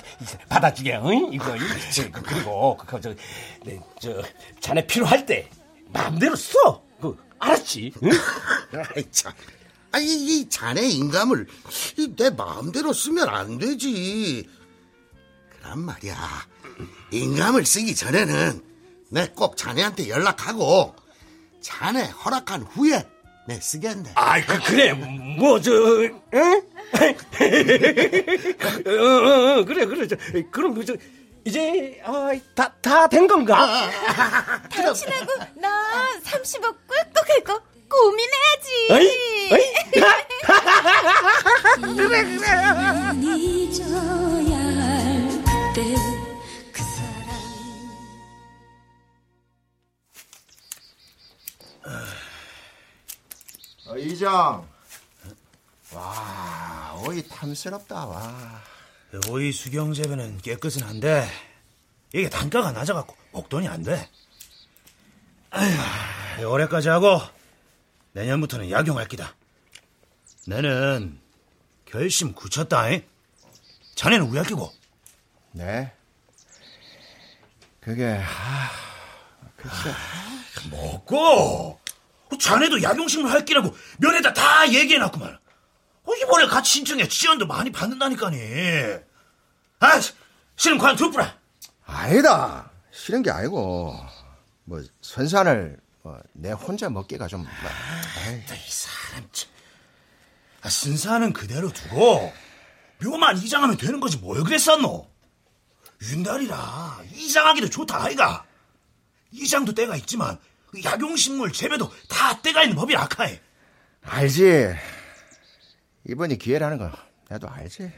받아주게, 응? 이거, 이거, 저, 그, 그리고, 그, 저, 네, 저, 자네 필요할 때, 마음대로 써. 그, 알았지? 응? 아이, 참. 아이, 이 자네 인감을 이내 마음대로 쓰면 안 되지. 그란 말이야. 인감을 쓰기 전에는 내 꼭 자네한테 연락하고 자네 허락한 후에 내 쓰겠네. 아이, 그, 그래. 뭐, 저, 응? 어, 어, 어, 그래, 그래. 저, 그럼, 그, 저, 이제, 어, 다, 다 된 건가? 당신하고 나 30억 꿀꺽 할 거 고민해야지. 어이? 어이? 그래, 그래. 어, 이장. 와, 어이 탐스럽다, 와. 오이 수경 재배는 깨끗은 한데 이게 단가가 낮아갖고 목돈이 안 돼. 아휴, 올해까지 하고 내년부터는 약용할 기다. 나는 결심 굳혔다. 잉? 자네는 우야 끼고. 네. 그게, 아, 글쎄. 먹고 자네도 약용식물 할 끼라고 면에다 다 얘기해놨구만. 어, 이번에 같이 신청해 지원도 많이 받는다니까니. 아, 실은 과연 두뿌라. 아니다. 싫은 게 아니고, 뭐, 선산을, 뭐, 내 혼자 먹기가 좀, 뭐, 아이. 이 사람 참. 아, 순사는 그대로 두고 묘만 이장하면 되는 거지 뭘 그랬었노? 윤달이라 이장하기도 좋다 아이가. 이장도 때가 있지만 약용식물 재배도 다 때가 있는 법이 아카해. 알지. 이번이 기회라는 거, 나도 알지.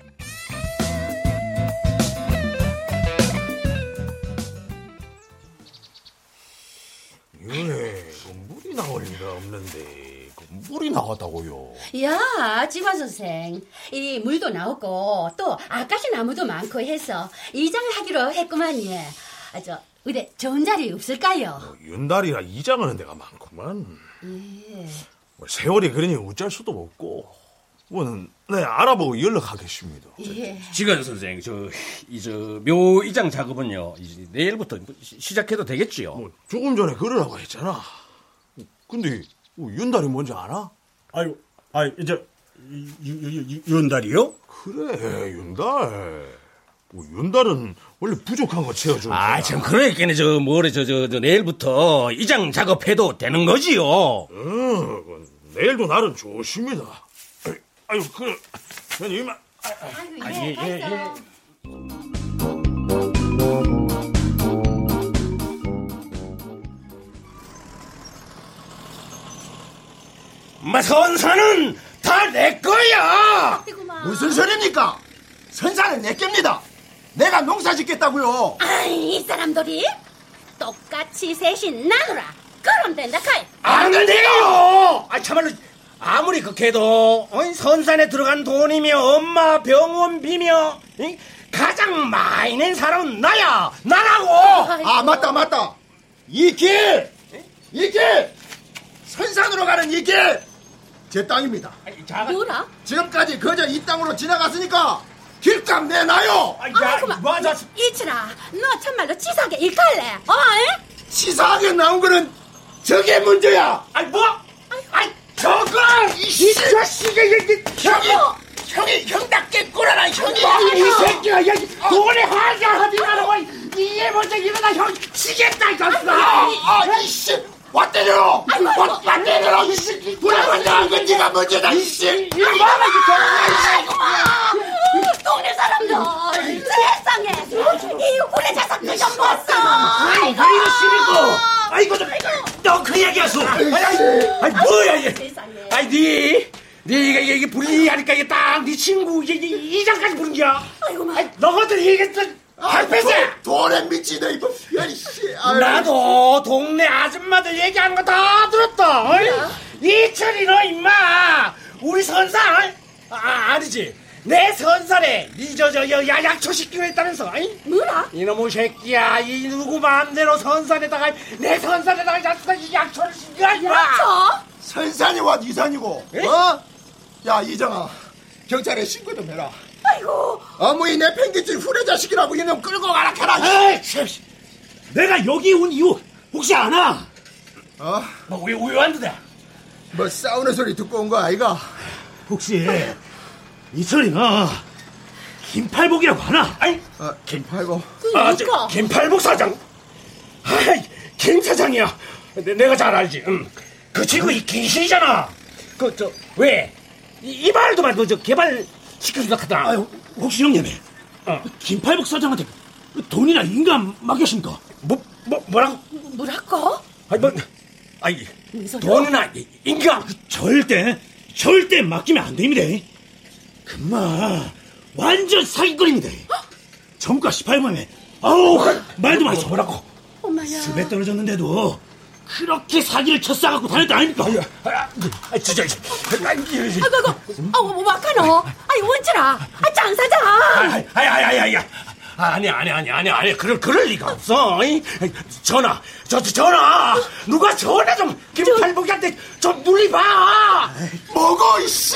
예, 그 물이 나올 리가 없는데 그 물이 나왔다고요. 야, 지관 선생. 이 물도 나오고 또 아까시 나무도 많고 해서 이장을 하기로 했구만 예. 아, 저 의대 좋은 자리 없을까요? 윤달이라 이장하는 데가 많구만. 예. 뭐 세월이 그러니 어쩔 수도 없고. 뭐는 네 알아보고 연락하겠습니다. 예. 지건 선생, 저, 이, 저, 묘 이장 작업은요, 이제 내일부터 시- 시작해도 되겠지요? 조금 전에 그러라고 했잖아. 근데 뭐 윤달이 뭔지 알아? 아유, 아 이제 윤달이요? 그래 윤달. 뭐 윤달은 원래 부족한 거 채워주는 아, 참, 그러니까, 저, 뭐래, 저, 저, 저, 내일부터 이장 작업해도 되는 거지요? 응, 그 내일도 날은 좋습니다. 아유, 그, 그냥 이만. 아, 예, 예, 예. 마, 선사는 다 내 거야! 무슨 소리입니까? 선산은 내 겁니다. 내가 농사 짓겠다고요. 아이, 이 사람들이 똑같이 셋이 나누라. 그럼 된다 카이. 안 돼요! 아, 참말로, 아무리 그렇게도, 어이, 선산에 들어간 돈이며, 엄마 병원비며, 이? 가장 많이 낸 사람은 나야! 나라고! 아, 맞다, 맞다. 이 길! 이 길! 선산으로 가는 이 길! 제 땅입니다. 뭐라? 지금까지 그저 이 땅으로 지나갔으니까 길값 내놔요! 아이고마, 맞아. 이치라, 너 참말로 치사하게 일갈래? 어? 에? 치사하게 나온 거는 저게 문제야! 아이, 뭐? 아이, 저거! 이 자식아, 이게, 형이, 형이, 형답게 꼴아라, 형이! 이 새끼야, 야, 돈에 하자 하지 말라고, 이해 먼저 일어나, 형, 치겠다, 이거. 아, 아, 이씨! 와 때려! 와, 와 때려! 이씨! 불안한 나한 건 네가 문제다, 이씨! 이거 봐라, 동네 사람들 세상에 이 우리 자석 그좀 봤어 아이고. 아이고, 너그 얘기했어. 아이, 아이, 뭐야, 이게. 아이, 니, 니가 이게, 이게 불리 하니까 이게 딱 네 친구, 이게, 이- 이장까지 부른 거야. 아이고, 아이, 너희들 얘기했어. 할패세! 돈에 미치네, 이거. 나도 동네 아줌마들 얘기하는 거 다 들었다. 이철이 너 임마 우리 선상 아 아니지 내 선살에 니저저 약초 시키고 했다면서 아이? 뭐라? 이놈의 새끼야 이 누구 마음대로 선살에다가 내 선살에다가 약초, 약초를 임마 약초? 선산이 와 이산이고 어? 야 이정아 경찰에 신고 좀 해라 아이고. 어머니 내 팽개질 후레 자식이라고 이놈 끌고 가라 캐라 에이, 참, 내가 여기 온 이유 혹시 아나? 어? 뭐왜 왜 왔는데? 뭐 싸우는 소리 듣고 온 거 아이가? 혹시 이철이 너 김팔복이라고 하나? 아이, 어, 김팔복. 아, 저, 김팔복 사장. 아이, 김 사장이야. 내, 내가 잘 알지. 응. 그 친구 이 귀신이잖아. 그, 저, 왜? 이, 이 말도 말고 저 개발 시켜주다 하더라. 아유, 혹시 형님이 어. 김팔복 사장한테 돈이나 인감 맡겼습니까? 뭐, 뭐, 뭐라고? 뭐랄까? 아니, 뭐, 아니, 돈이나 이- 인감. 절대, 절대 맡기면 안 됩니다. 금마, 완전 사기꾼입니다. 정가 18만에, 아우, 말도 많이 쳐보라고. 엄마야. 집에 떨어졌는데도 그렇게 사기를 쳤어갖고 다녔다 아닙니까? 아, 진짜. 아이고, 아이고, 아이고, 뭐 막하노? 아이, 원철아. 아, 장 사장. 아이, 아이, 아이, 아이. 아니, 아니, 아니, 아니, 아니, 그럴, 그럴 리가 없어. 이? 전화, 저, 저, 전화. 누가 전화 좀, 김팔복이한테 좀 눌리봐. 뭐고, 이씨!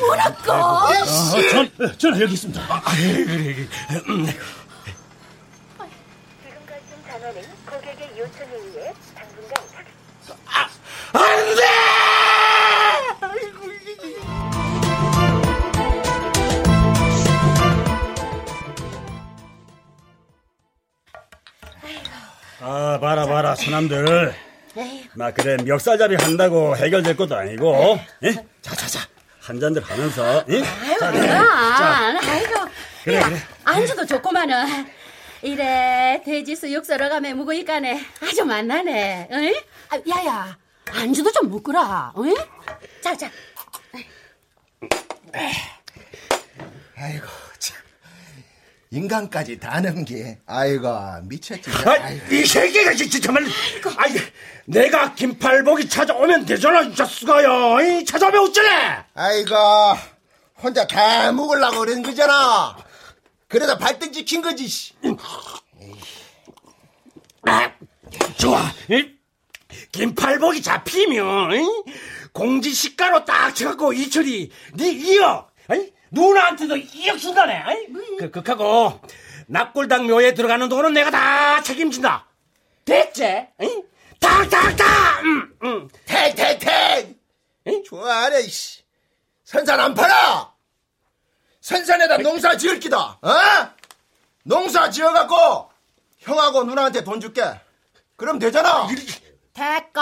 뭐랄까? 이씨! 전, 전화 여기 있습니다. 아, 그래, 그래. 음. 전화는 고객의 요청에 의해 당분간 안 돼! 아, 봐라, 봐라, 처남들. 막 그래, 멱살잡이 한다고 해결될 것도 아니고, 예? 자, 자, 자. 한 잔들 하면서, 예? 아이고, 자, 그럼. 아이고. 그래, 야, 그래. 안주도 좋구만은. 이래, 돼지 수육 썰어 가면 묵으니까네. 아주 만나네. 응? 아, 야야, 안주도 좀 묵으라. 응? 자, 자. 아이고, 참. 인간까지 다 넘기. 아이고, 미쳤지. 아, 이 새끼가 진짜 정말. 아이, 내가 김팔복이 찾아오면 되잖아, 이 자식아야. 이 찾아오면 어쩌래? 아이고, 혼자 다 먹으려고 그런 거잖아. 그래서 발등 찍힌 거지, 씨. 아, 좋아. 이? 김팔복이 잡히면 이? 공지 시가로 딱 쳐갖고 이철이 네 이억 이? 누나한테도 이억 준다네. 이? 그 극하고 납골당 묘에 들어가는 돈은 내가 다 책임진다. 됐지? 이? 탁탁탁. 음, 음. 탱탱탱! 좋아하네, 씨. 선산 안 팔아! 선산에다 농사 지을 기다, 어? 농사 지어갖고, 형하고 누나한테 돈 줄게. 그럼 되잖아. 됐고.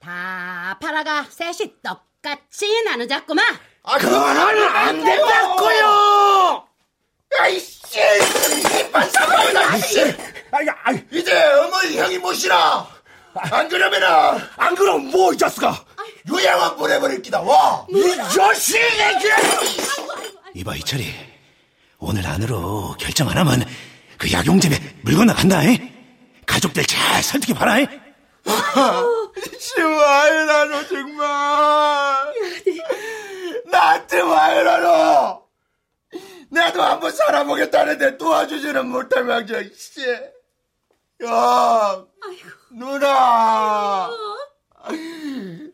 다 팔아가 셋이 똑같이 나누자꾸만. 아, 그거는 안 된다고요! 아이씨! 이빨 사과이다, 이씨! 아이, 아이. 이제 어머니 형이 모시라! 안 그러면은, 안 그럼 뭐, 이 자식아! 요양원 보내버릴 기다, 와! 이 자식이! 이봐, 이철이. 오늘 안으로 결정 안 하면 그 약용집에 물 건너간다, 잉? 가족들 잘 설득해 봐라, 잉? 시와이 나너 정말 나한테 와이 나너 나도 한번 살아보겠다는데 도와주지는 못할 망정 씨. 야 누나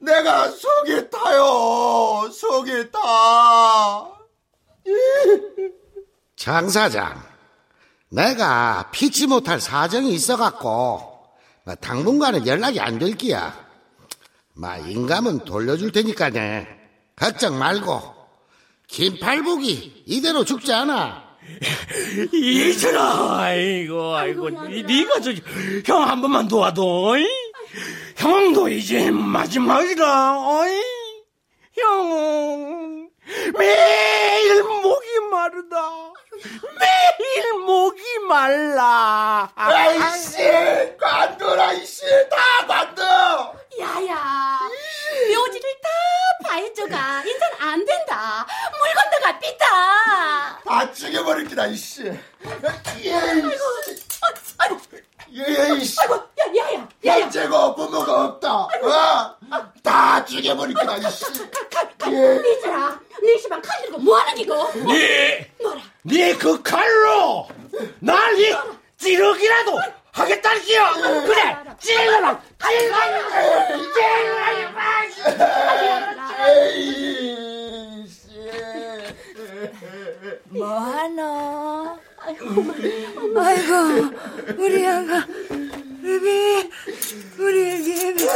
내가 속이 타요 속이 타 장 사장, 내가 피치 못할 사정이 있어갖고 뭐 당분간은 연락이 안 될 기야. 마 인감은 돌려줄 테니까네. 걱정 말고 김팔복이 이대로 죽지 않아. 이철아, 아이고, 아이고, 이- 네가 저 형 한 번만 도와도, 어이? 형도 이제 마지막이다, 어이? 형, 매일 목이 마르다. 매일 목이 말라. 아이씨 관둬라 이씨 다 관둬 야야, 묘지를 다 파헤쳐가. 인선 안 된다. 물 건너가 삐다. 다 죽여버릴 기다 이씨. 아이고, 예이 씨. 아이고, 야, 야야, 야야. 번째고 부모가 없다. 어? 다 죽여버릴 기다 이씨. 네 시방 칼 들고 뭐하는 기고? 네, 네그 칼로 날이 찌르기라도 하겠다는 기야. 그래, 찔러라, 뭐하노? 아이고, 우리 아가, 애비, 우리 애기, 애비,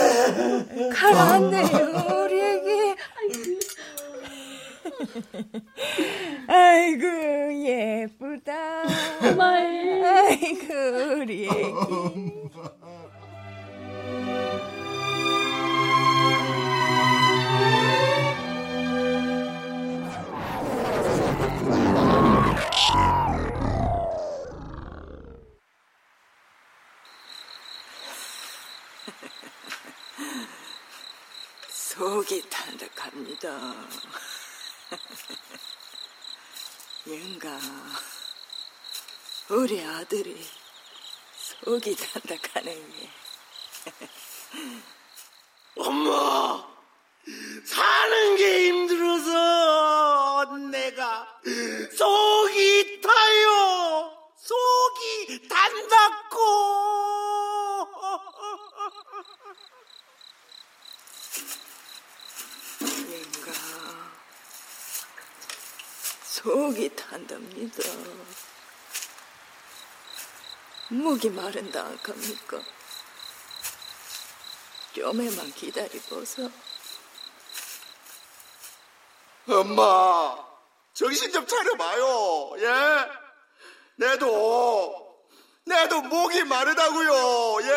가라앉네요, 우리 애기. 아이고, 예쁘다. 아이고, 우리 애기. 속이 탄득합니다. 영가, 우리 아들이 속이 탄득하네. 엄마! 사는 게 힘들어서 내가 속이 타요! 속이 단다고! 영가, 속이 탄답니다. 목이 마른다 합니까? 좀에만 기다리고서 엄마, 정신 좀 차려봐요, 예? 내도, 내도 목이 마르다고요, 예?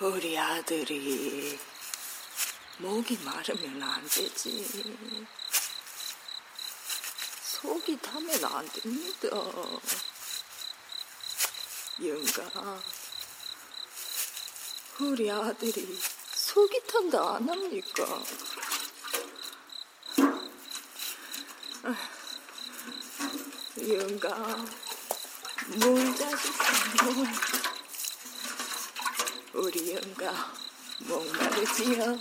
우리 아들이 목이 마르면 안 되지. 속이 타면 안 됩니다. 영가, 우리 아들이 속이 탄다 안 합니까? 영가, 물 자주세요, 물. 우리 영가, 목마르지요?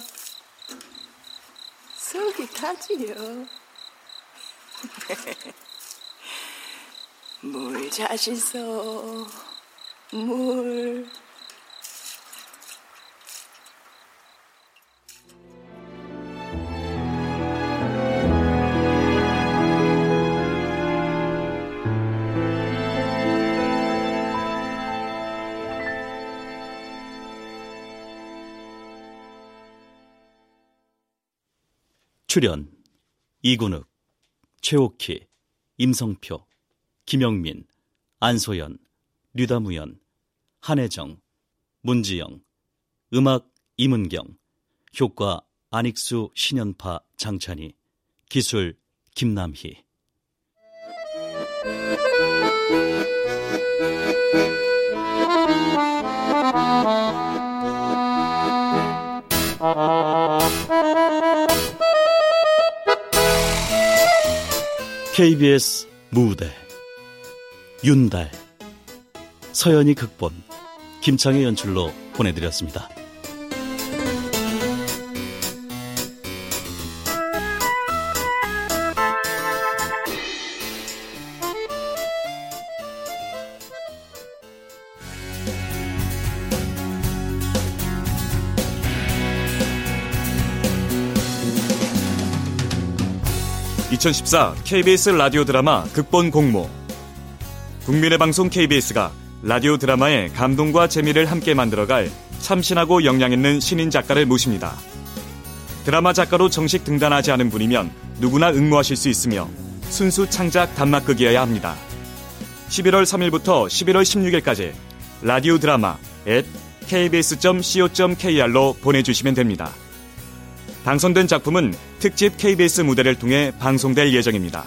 속이 타지요? 물 자시소, 물. 출연 이군욱, 최옥희, 임성표, 김영민, 안소연, 류다무연, 한혜정, 문지영, 음악 임은경, 효과 안익수, 신연파, 장찬희, 기술 김남희. KBS 무대 윤달 서연이 극본 김창의 연출로 보내드렸습니다. (2014) KBS 라디오 드라마 극본 공모 국민의 방송 KBS가 라디오 드라마의 감동과 재미를 함께 만들어갈 참신하고 역량 있는 신인 작가를 모십니다. 드라마 작가로 정식 등단하지 않은 분이면 누구나 응모하실 수 있으며 순수 창작 단막극이어야 합니다. 11월 3일부터 11월 16일까지 라디오 드라마 at kbs.co.kr로 보내주시면 됩니다. 당선된 작품은 특집 KBS 무대를 통해 방송될 예정입니다.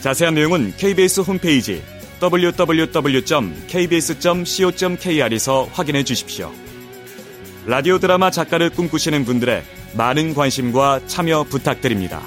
자세한 내용은 KBS 홈페이지 www.kbs.co.kr에서 확인해 주십시오. 라디오 드라마 작가를 꿈꾸시는 분들의 많은 관심과 참여 부탁드립니다.